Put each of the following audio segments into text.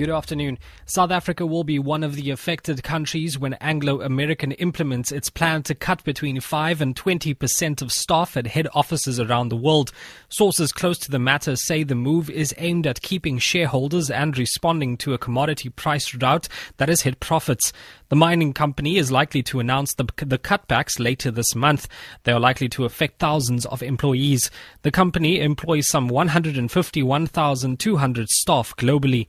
Good afternoon. South Africa will be one of the affected countries when Anglo American implements its plan to cut between 5 and 20% of staff at head offices around the world. Sources close to the matter say the move is aimed at keeping shareholders and responding to a commodity price drought that has hit profits. The mining company is likely to announce the, the cutbacks later this month. They are likely to affect thousands of employees. The company employs some 151,200 staff globally.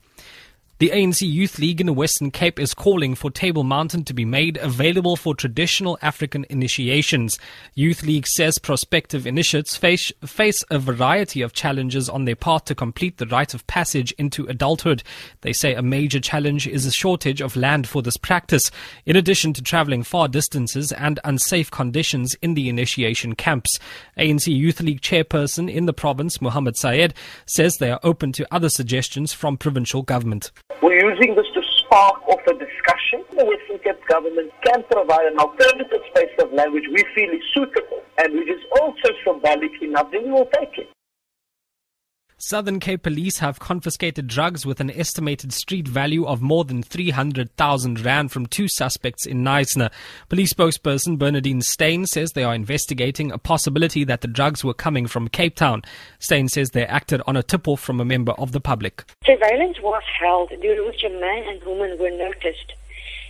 The ANC Youth League in the Western Cape is calling for Table Mountain to be made available for traditional African initiations. Youth League says prospective initiates face, face a variety of challenges on their path to complete the rite of passage into adulthood. They say a major challenge is a shortage of land for this practice, in addition to traveling far distances and unsafe conditions in the initiation camps. ANC Youth League chairperson in the province, Mohammed Sayed, says they are open to other suggestions from provincial government. We're using this to spark off a discussion. The Western Cape government can provide an alternative space of language we feel is suitable and which is also symbolic enough, then we will take it. Southern Cape Police have confiscated drugs with an estimated street value of more than 300,000 rand from two suspects in Knysna. Police spokesperson Bernardine Steyn says they are investigating a possibility that the drugs were coming from Cape Town. Steyn says they acted on a tip-off from a member of the public. Surveillance was held during which a man and woman were noticed.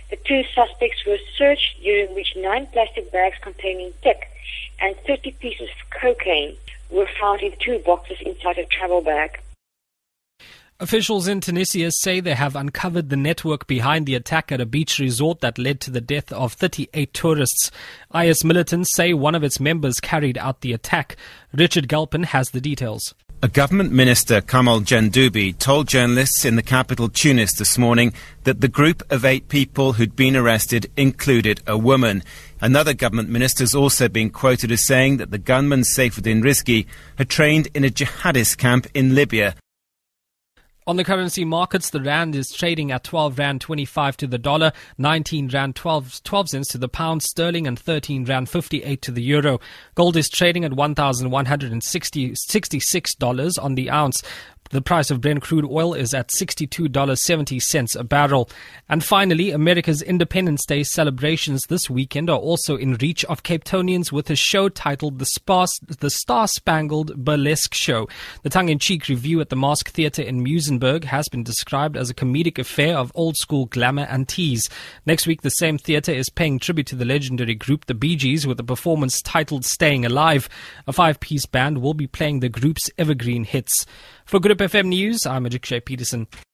The two suspects were searched during which nine plastic bags containing tik and 30 pieces of cocaine were found in two boxes inside a travel bag. Officials in Tunisia say they have uncovered the network behind the attack at a beach resort that led to the death of 38 tourists. IS militants say one of its members carried out the attack. Richard Galpin has the details. A government minister, Kamal Jandoubi, told journalists in the capital Tunis this morning that the group of eight people who'd been arrested included a woman. Another government minister has also been quoted as saying that the gunman Saifuddin Rizki had trained in a jihadist camp in Libya on the currency markets, the rand is trading at 12 rand 25 to the dollar, 19 rand 12, 12 cents to the pound sterling, and 13 rand 58 to the euro. Gold is trading at $1,166 on the ounce. The price of Brent crude oil is at $62.70 a barrel. And finally, America's Independence Day celebrations this weekend are also in reach of Cape Townians with a show titled The, the Star Spangled Burlesque Show. The tongue in cheek revue at the Masque Theatre in Muizenberg has been described as a comedic affair of old school glamour and tease. Next week, the same theatre is paying tribute to the legendary group The Bee Gees with a performance titled Staying Alive. A five piece band will be playing the group's evergreen hits. For Good FM News, I'm Ajikshay Peterson.